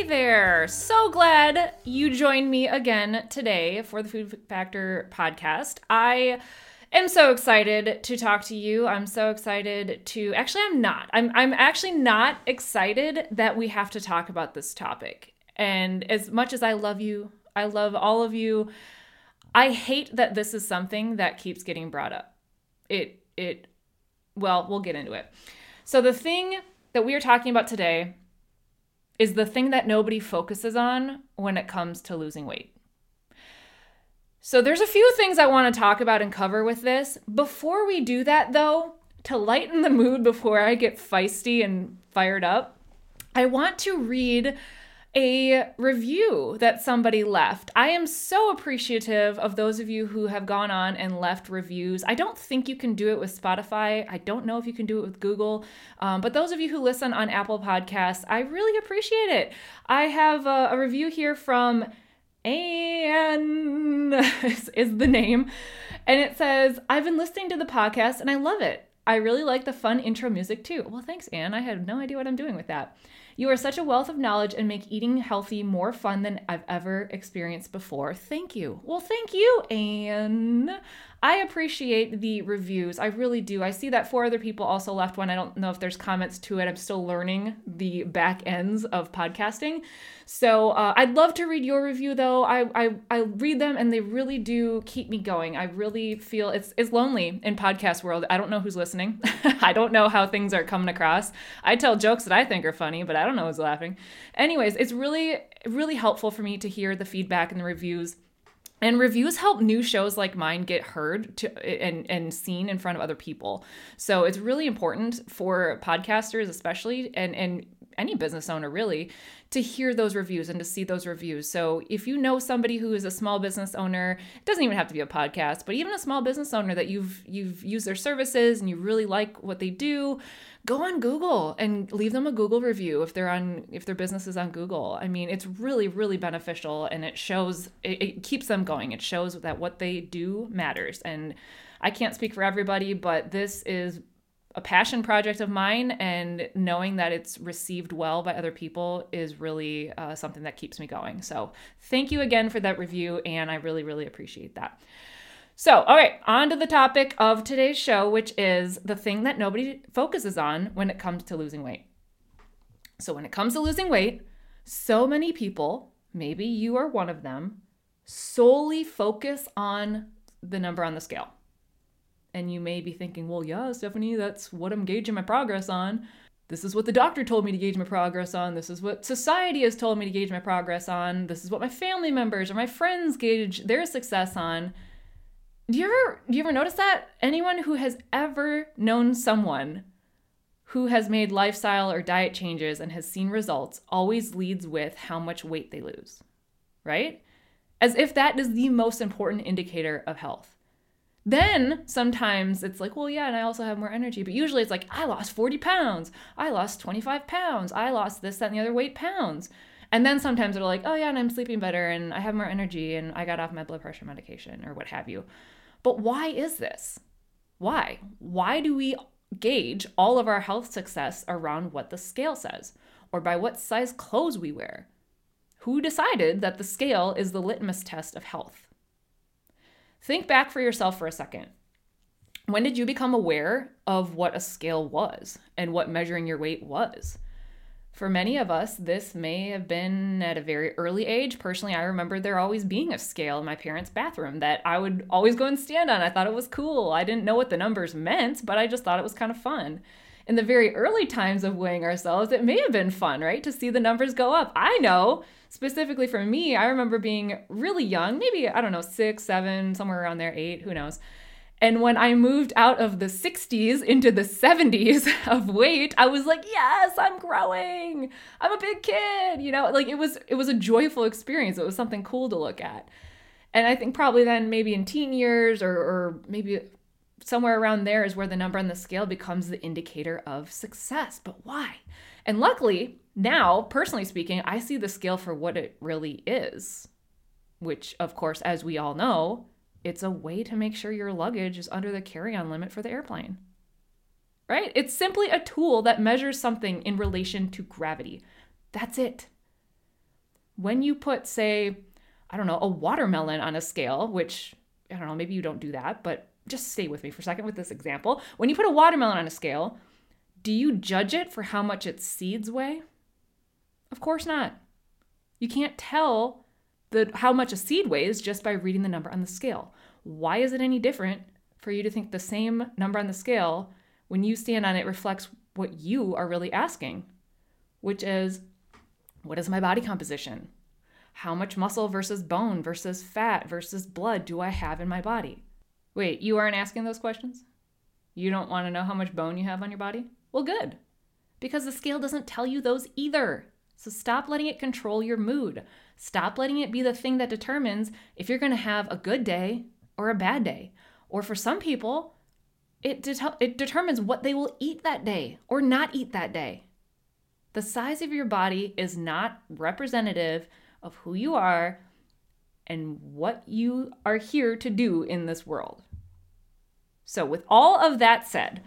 Hey there. So glad you joined me again today for the Food Factor podcast. I am so excited to talk to you. I'm so excited to Actually, I'm not. I'm I'm actually not excited that we have to talk about this topic. And as much as I love you, I love all of you, I hate that this is something that keeps getting brought up. It it well, we'll get into it. So the thing that we are talking about today is the thing that nobody focuses on when it comes to losing weight. So, there's a few things I want to talk about and cover with this. Before we do that, though, to lighten the mood before I get feisty and fired up, I want to read a review that somebody left. I am so appreciative of those of you who have gone on and left reviews. I don't think you can do it with Spotify. I don't know if you can do it with Google. Um, but those of you who listen on Apple Podcasts, I really appreciate it. I have a, a review here from Anne, is, the name. And it says, I've been listening to the podcast and I love it. I really like the fun intro music too. Well, thanks, Anne. I had no idea what I'm doing with that. You are such a wealth of knowledge and make eating healthy more fun than I've ever experienced before. Thank you. Well, thank you, Anne. I appreciate the reviews. I really do. I see that four other people also left one. I don't know if there's comments to it. I'm still learning the back ends of podcasting. So uh, I'd love to read your review though. I, I I read them and they really do keep me going. I really feel it's it's lonely in podcast world. I don't know who's listening. I don't know how things are coming across. I tell jokes that I think are funny, but I don't know who's laughing. Anyways, it's really really helpful for me to hear the feedback and the reviews. And reviews help new shows like mine get heard to and and seen in front of other people. So it's really important for podcasters especially and and any business owner really to hear those reviews and to see those reviews. So if you know somebody who is a small business owner, it doesn't even have to be a podcast, but even a small business owner that you've you've used their services and you really like what they do, go on Google and leave them a Google review if they're on if their business is on Google. I mean, it's really really beneficial and it shows it, it keeps them going. It shows that what they do matters and I can't speak for everybody, but this is a passion project of mine and knowing that it's received well by other people is really uh, something that keeps me going. So thank you again for that review and i really really appreciate that. So all right on to the topic of today's show which is the thing that nobody focuses on when it comes to losing weight. So when it comes to losing weight so many people maybe you are one of them solely focus on the number on the scale and you may be thinking, well, yeah, Stephanie, that's what I'm gauging my progress on. This is what the doctor told me to gauge my progress on. This is what society has told me to gauge my progress on. This is what my family members or my friends gauge their success on. Do you ever do you ever notice that? Anyone who has ever known someone who has made lifestyle or diet changes and has seen results always leads with how much weight they lose. Right? As if that is the most important indicator of health. Then sometimes it's like, well, yeah, and I also have more energy. But usually it's like, I lost 40 pounds. I lost 25 pounds. I lost this, that, and the other weight pounds. And then sometimes they're like, oh, yeah, and I'm sleeping better and I have more energy and I got off my blood pressure medication or what have you. But why is this? Why? Why do we gauge all of our health success around what the scale says or by what size clothes we wear? Who decided that the scale is the litmus test of health? Think back for yourself for a second. When did you become aware of what a scale was and what measuring your weight was? For many of us, this may have been at a very early age. Personally, I remember there always being a scale in my parents' bathroom that I would always go and stand on. I thought it was cool. I didn't know what the numbers meant, but I just thought it was kind of fun. In the very early times of weighing ourselves, it may have been fun, right? To see the numbers go up. I know specifically for me, I remember being really young, maybe, I don't know, six, seven, somewhere around there, eight, who knows. And when I moved out of the 60s into the 70s of weight, I was like, "Yes, I'm growing. I'm a big kid." You know, like it was it was a joyful experience. It was something cool to look at. And I think probably then maybe in teen years or, or maybe somewhere around there is where the number on the scale becomes the indicator of success. But why? And luckily, now, personally speaking, I see the scale for what it really is, which, of course, as we all know, it's a way to make sure your luggage is under the carry on limit for the airplane. Right? It's simply a tool that measures something in relation to gravity. That's it. When you put, say, I don't know, a watermelon on a scale, which I don't know, maybe you don't do that, but just stay with me for a second with this example. When you put a watermelon on a scale, do you judge it for how much its seeds weigh? Of course not. You can't tell the how much a seed weighs just by reading the number on the scale. Why is it any different for you to think the same number on the scale when you stand on it reflects what you are really asking, which is what is my body composition? How much muscle versus bone versus fat versus blood do I have in my body? Wait, you aren't asking those questions? You don't want to know how much bone you have on your body? Well, good. Because the scale doesn't tell you those either. So stop letting it control your mood. Stop letting it be the thing that determines if you're going to have a good day or a bad day. Or for some people, it, det- it determines what they will eat that day or not eat that day. The size of your body is not representative of who you are and what you are here to do in this world. So, with all of that said,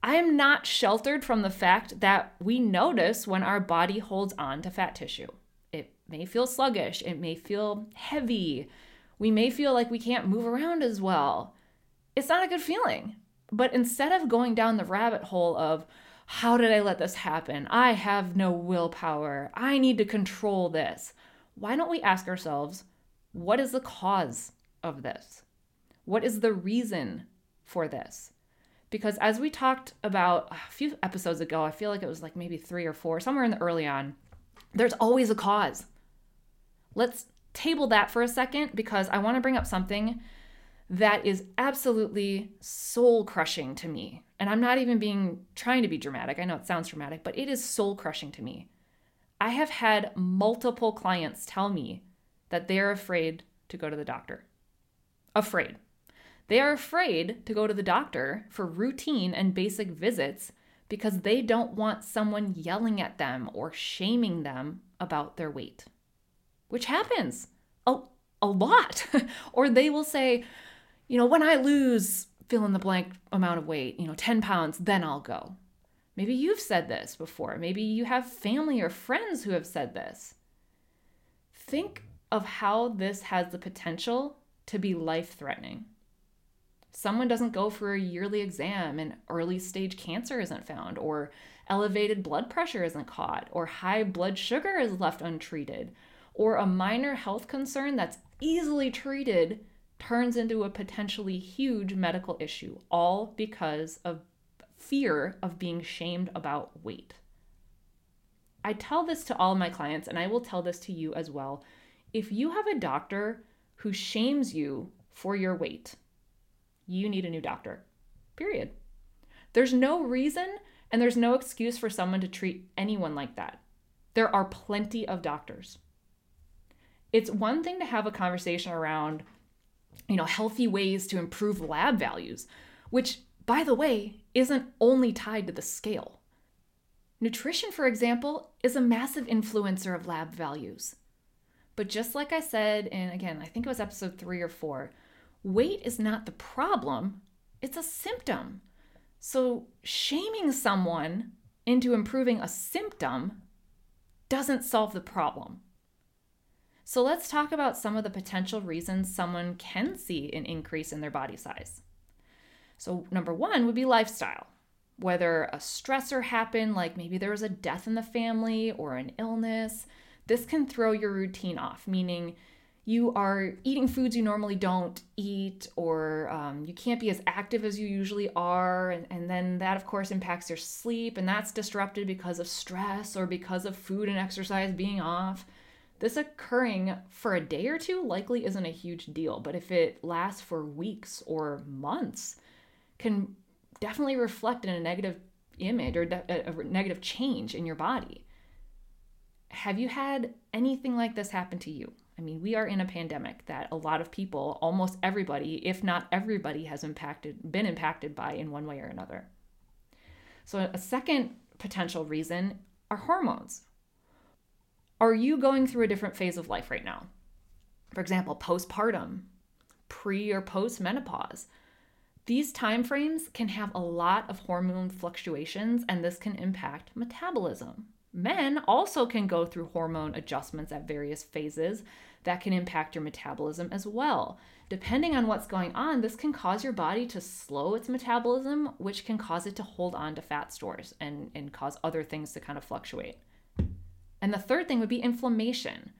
I am not sheltered from the fact that we notice when our body holds on to fat tissue. It may feel sluggish, it may feel heavy, we may feel like we can't move around as well. It's not a good feeling. But instead of going down the rabbit hole of, how did I let this happen? I have no willpower. I need to control this. Why don't we ask ourselves, what is the cause of this? What is the reason for this? because as we talked about a few episodes ago, I feel like it was like maybe three or four, somewhere in the early on, there's always a cause. Let's table that for a second because I want to bring up something that is absolutely soul crushing to me. And I'm not even being trying to be dramatic. I know it sounds dramatic, but it is soul crushing to me. I have had multiple clients tell me that they're afraid to go to the doctor. Afraid. They are afraid to go to the doctor for routine and basic visits because they don't want someone yelling at them or shaming them about their weight, which happens a, a lot. or they will say, you know, when I lose fill in the blank amount of weight, you know, 10 pounds, then I'll go. Maybe you've said this before. Maybe you have family or friends who have said this. Think of how this has the potential to be life threatening someone doesn't go for a yearly exam and early stage cancer isn't found, or elevated blood pressure isn't caught, or high blood sugar is left untreated, or a minor health concern that's easily treated turns into a potentially huge medical issue, all because of fear of being shamed about weight. I tell this to all my clients, and I will tell this to you as well. If you have a doctor who shames you for your weight, you need a new doctor. Period. There's no reason and there's no excuse for someone to treat anyone like that. There are plenty of doctors. It's one thing to have a conversation around, you know, healthy ways to improve lab values, which, by the way, isn't only tied to the scale. Nutrition, for example, is a massive influencer of lab values. But just like I said, and again, I think it was episode three or four, weight is not the problem, it's a symptom. So, shaming someone into improving a symptom doesn't solve the problem. So, let's talk about some of the potential reasons someone can see an increase in their body size. So, number one would be lifestyle. Whether a stressor happened, like maybe there was a death in the family or an illness, this can throw your routine off, meaning you are eating foods you normally don't eat, or um, you can't be as active as you usually are. And, and then that, of course, impacts your sleep, and that's disrupted because of stress or because of food and exercise being off. This occurring for a day or two likely isn't a huge deal, but if it lasts for weeks or months, can definitely reflect in a negative image or de- a negative change in your body. Have you had anything like this happen to you? I mean, we are in a pandemic that a lot of people, almost everybody, if not everybody, has impacted, been impacted by in one way or another. So, a second potential reason are hormones. Are you going through a different phase of life right now? For example, postpartum, pre or post menopause. These time frames can have a lot of hormone fluctuations, and this can impact metabolism. Men also can go through hormone adjustments at various phases that can impact your metabolism as well. Depending on what's going on, this can cause your body to slow its metabolism, which can cause it to hold on to fat stores and, and cause other things to kind of fluctuate. And the third thing would be inflammation,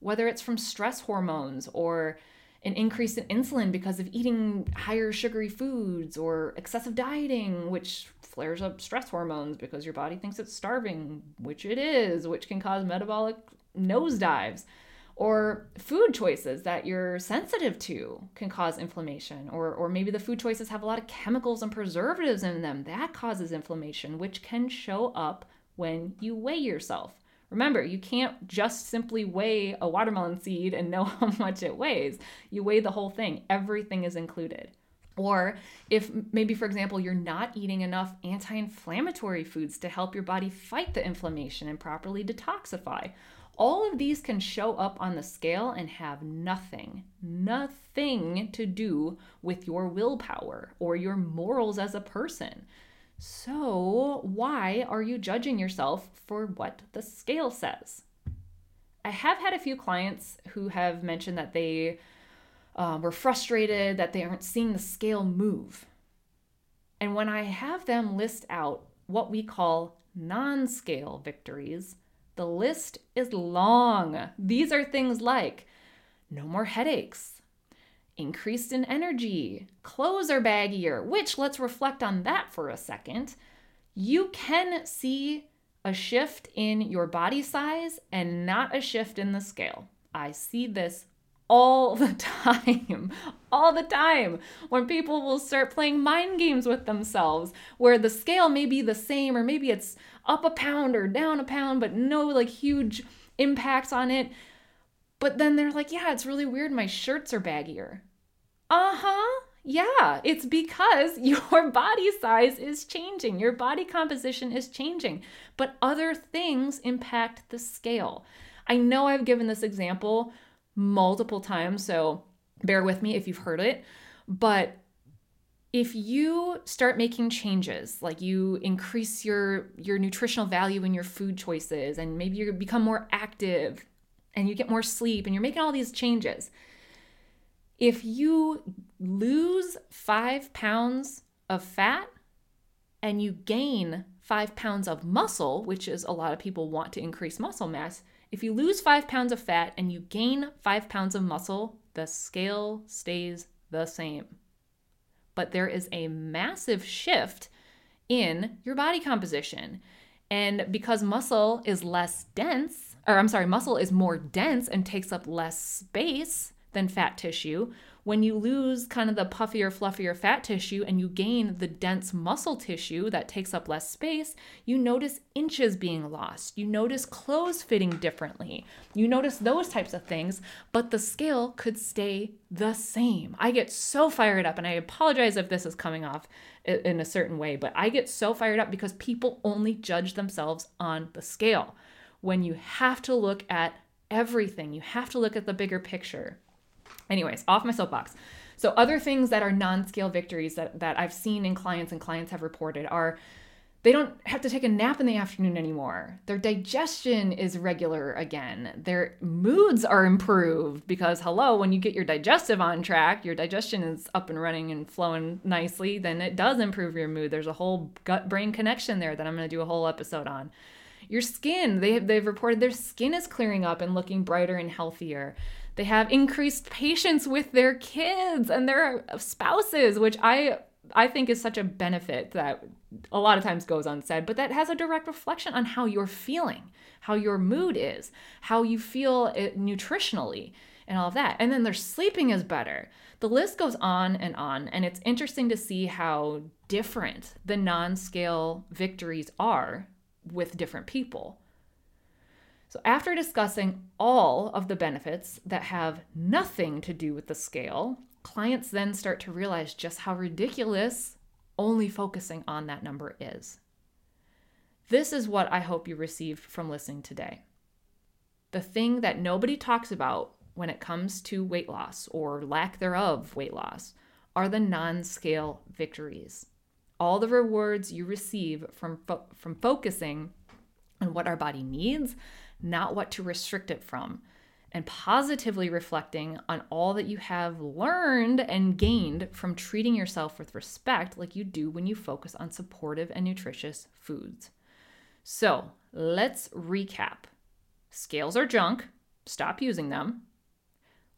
whether it's from stress hormones or an increase in insulin because of eating higher sugary foods or excessive dieting, which flares up stress hormones because your body thinks it's starving, which it is, which can cause metabolic nosedives. Or food choices that you're sensitive to can cause inflammation, or, or maybe the food choices have a lot of chemicals and preservatives in them. That causes inflammation, which can show up when you weigh yourself. Remember, you can't just simply weigh a watermelon seed and know how much it weighs. You weigh the whole thing, everything is included. Or if maybe, for example, you're not eating enough anti inflammatory foods to help your body fight the inflammation and properly detoxify. All of these can show up on the scale and have nothing, nothing to do with your willpower or your morals as a person. So, why are you judging yourself for what the scale says? I have had a few clients who have mentioned that they uh, were frustrated that they aren't seeing the scale move. And when I have them list out what we call non scale victories, the list is long. These are things like no more headaches, increased in energy, clothes are baggier, which let's reflect on that for a second. You can see a shift in your body size and not a shift in the scale. I see this all the time, all the time, when people will start playing mind games with themselves where the scale may be the same or maybe it's up a pound or down a pound, but no like huge impacts on it. But then they're like, yeah, it's really weird. My shirts are baggier. Uh huh. Yeah, it's because your body size is changing, your body composition is changing, but other things impact the scale. I know I've given this example multiple times, so bear with me if you've heard it, but if you start making changes like you increase your your nutritional value in your food choices and maybe you become more active and you get more sleep and you're making all these changes if you lose five pounds of fat and you gain five pounds of muscle, which is a lot of people want to increase muscle mass, if you lose five pounds of fat and you gain five pounds of muscle, the scale stays the same. But there is a massive shift in your body composition. And because muscle is less dense, or I'm sorry, muscle is more dense and takes up less space, than fat tissue. When you lose kind of the puffier, fluffier fat tissue and you gain the dense muscle tissue that takes up less space, you notice inches being lost. You notice clothes fitting differently. You notice those types of things, but the scale could stay the same. I get so fired up, and I apologize if this is coming off in a certain way, but I get so fired up because people only judge themselves on the scale when you have to look at everything, you have to look at the bigger picture. Anyways, off my soapbox. So other things that are non-scale victories that, that I've seen in clients and clients have reported are they don't have to take a nap in the afternoon anymore. Their digestion is regular again. Their moods are improved because, hello, when you get your digestive on track, your digestion is up and running and flowing nicely, then it does improve your mood. There's a whole gut brain connection there that I'm going to do a whole episode on. Your skin, they have, they've reported their skin is clearing up and looking brighter and healthier. They have increased patience with their kids and their spouses, which I I think is such a benefit that a lot of times goes unsaid, but that has a direct reflection on how you're feeling, how your mood is, how you feel it nutritionally, and all of that. And then their sleeping is better. The list goes on and on, and it's interesting to see how different the non scale victories are with different people. So, after discussing all of the benefits that have nothing to do with the scale, clients then start to realize just how ridiculous only focusing on that number is. This is what I hope you received from listening today. The thing that nobody talks about when it comes to weight loss or lack thereof weight loss are the non scale victories. All the rewards you receive from, fo- from focusing on what our body needs, not what to restrict it from, and positively reflecting on all that you have learned and gained from treating yourself with respect, like you do when you focus on supportive and nutritious foods. So let's recap. Scales are junk, stop using them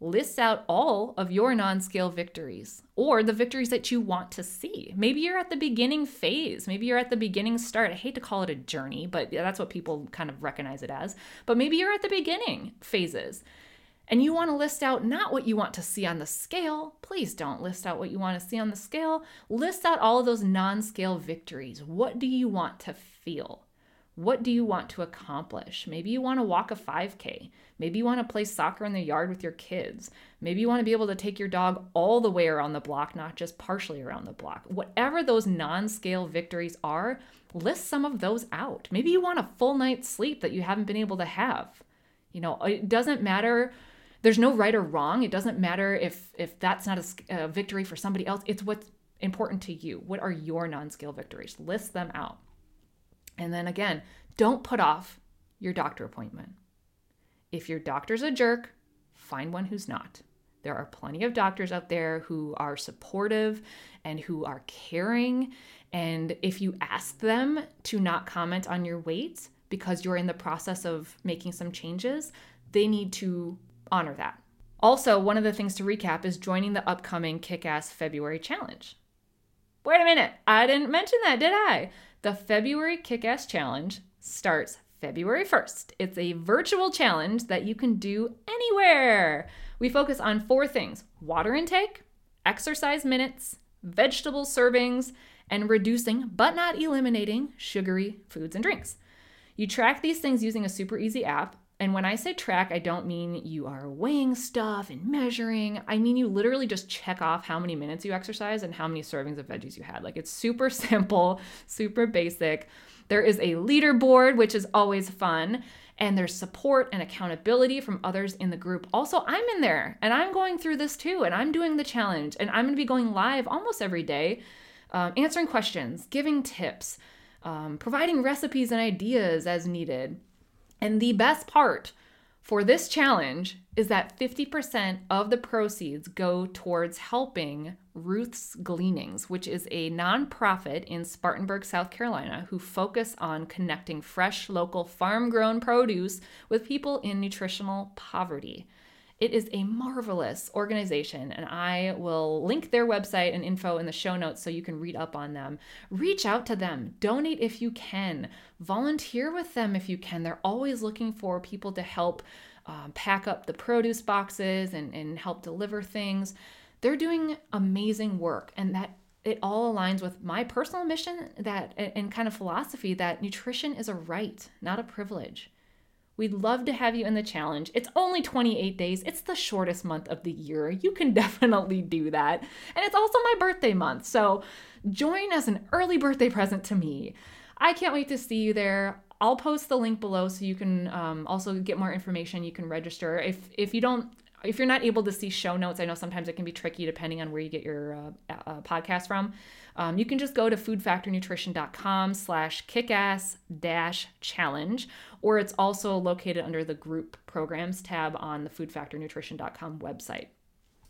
lists out all of your non scale victories or the victories that you want to see. Maybe you're at the beginning phase. Maybe you're at the beginning start. I hate to call it a journey, but that's what people kind of recognize it as. But maybe you're at the beginning phases and you want to list out not what you want to see on the scale. Please don't list out what you want to see on the scale. List out all of those non scale victories. What do you want to feel? What do you want to accomplish? Maybe you want to walk a 5K. Maybe you want to play soccer in the yard with your kids. Maybe you want to be able to take your dog all the way around the block, not just partially around the block. Whatever those non scale victories are, list some of those out. Maybe you want a full night's sleep that you haven't been able to have. You know, it doesn't matter. There's no right or wrong. It doesn't matter if if that's not a, a victory for somebody else. It's what's important to you. What are your non-scale victories? List them out. And then again, don't put off your doctor appointment. If your doctor's a jerk, find one who's not. There are plenty of doctors out there who are supportive and who are caring. And if you ask them to not comment on your weight because you're in the process of making some changes, they need to honor that. Also, one of the things to recap is joining the upcoming Kick Ass February Challenge. Wait a minute, I didn't mention that, did I? The February Kick Ass Challenge starts February 1st. It's a virtual challenge that you can do anywhere. We focus on four things water intake, exercise minutes, vegetable servings, and reducing but not eliminating sugary foods and drinks. You track these things using a super easy app and when I say track, I don't mean you are weighing stuff and measuring. I mean you literally just check off how many minutes you exercise and how many servings of veggies you had. Like it's super simple, super basic. There is a leaderboard, which is always fun. And there's support and accountability from others in the group. Also, I'm in there and I'm going through this too, and I'm doing the challenge, and I'm gonna be going live almost every day, um, answering questions, giving tips, um, providing recipes and ideas as needed. And the best part for this challenge is that 50% of the proceeds go towards helping Ruth's Gleanings, which is a nonprofit in Spartanburg, South Carolina, who focus on connecting fresh, local, farm grown produce with people in nutritional poverty. It is a marvelous organization, and I will link their website and info in the show notes so you can read up on them. Reach out to them, donate if you can, volunteer with them if you can. They're always looking for people to help um, pack up the produce boxes and, and help deliver things. They're doing amazing work, and that it all aligns with my personal mission that and kind of philosophy that nutrition is a right, not a privilege. We'd love to have you in the challenge. It's only 28 days. It's the shortest month of the year. You can definitely do that. And it's also my birthday month. So join as an early birthday present to me. I can't wait to see you there. I'll post the link below so you can um, also get more information. You can register. If if you don't if you're not able to see show notes, I know sometimes it can be tricky depending on where you get your uh, uh, podcast from. Um, you can just go to foodfactornutrition.com slash kickass dash challenge, or it's also located under the group programs tab on the foodfactornutrition.com website.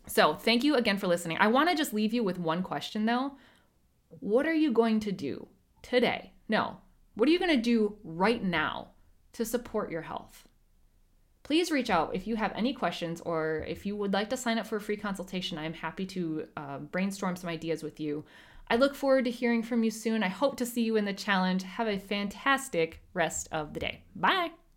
So thank you again for listening. I want to just leave you with one question though. What are you going to do today? No, what are you going to do right now to support your health? Please reach out if you have any questions or if you would like to sign up for a free consultation. I'm happy to uh, brainstorm some ideas with you. I look forward to hearing from you soon. I hope to see you in the challenge. Have a fantastic rest of the day. Bye.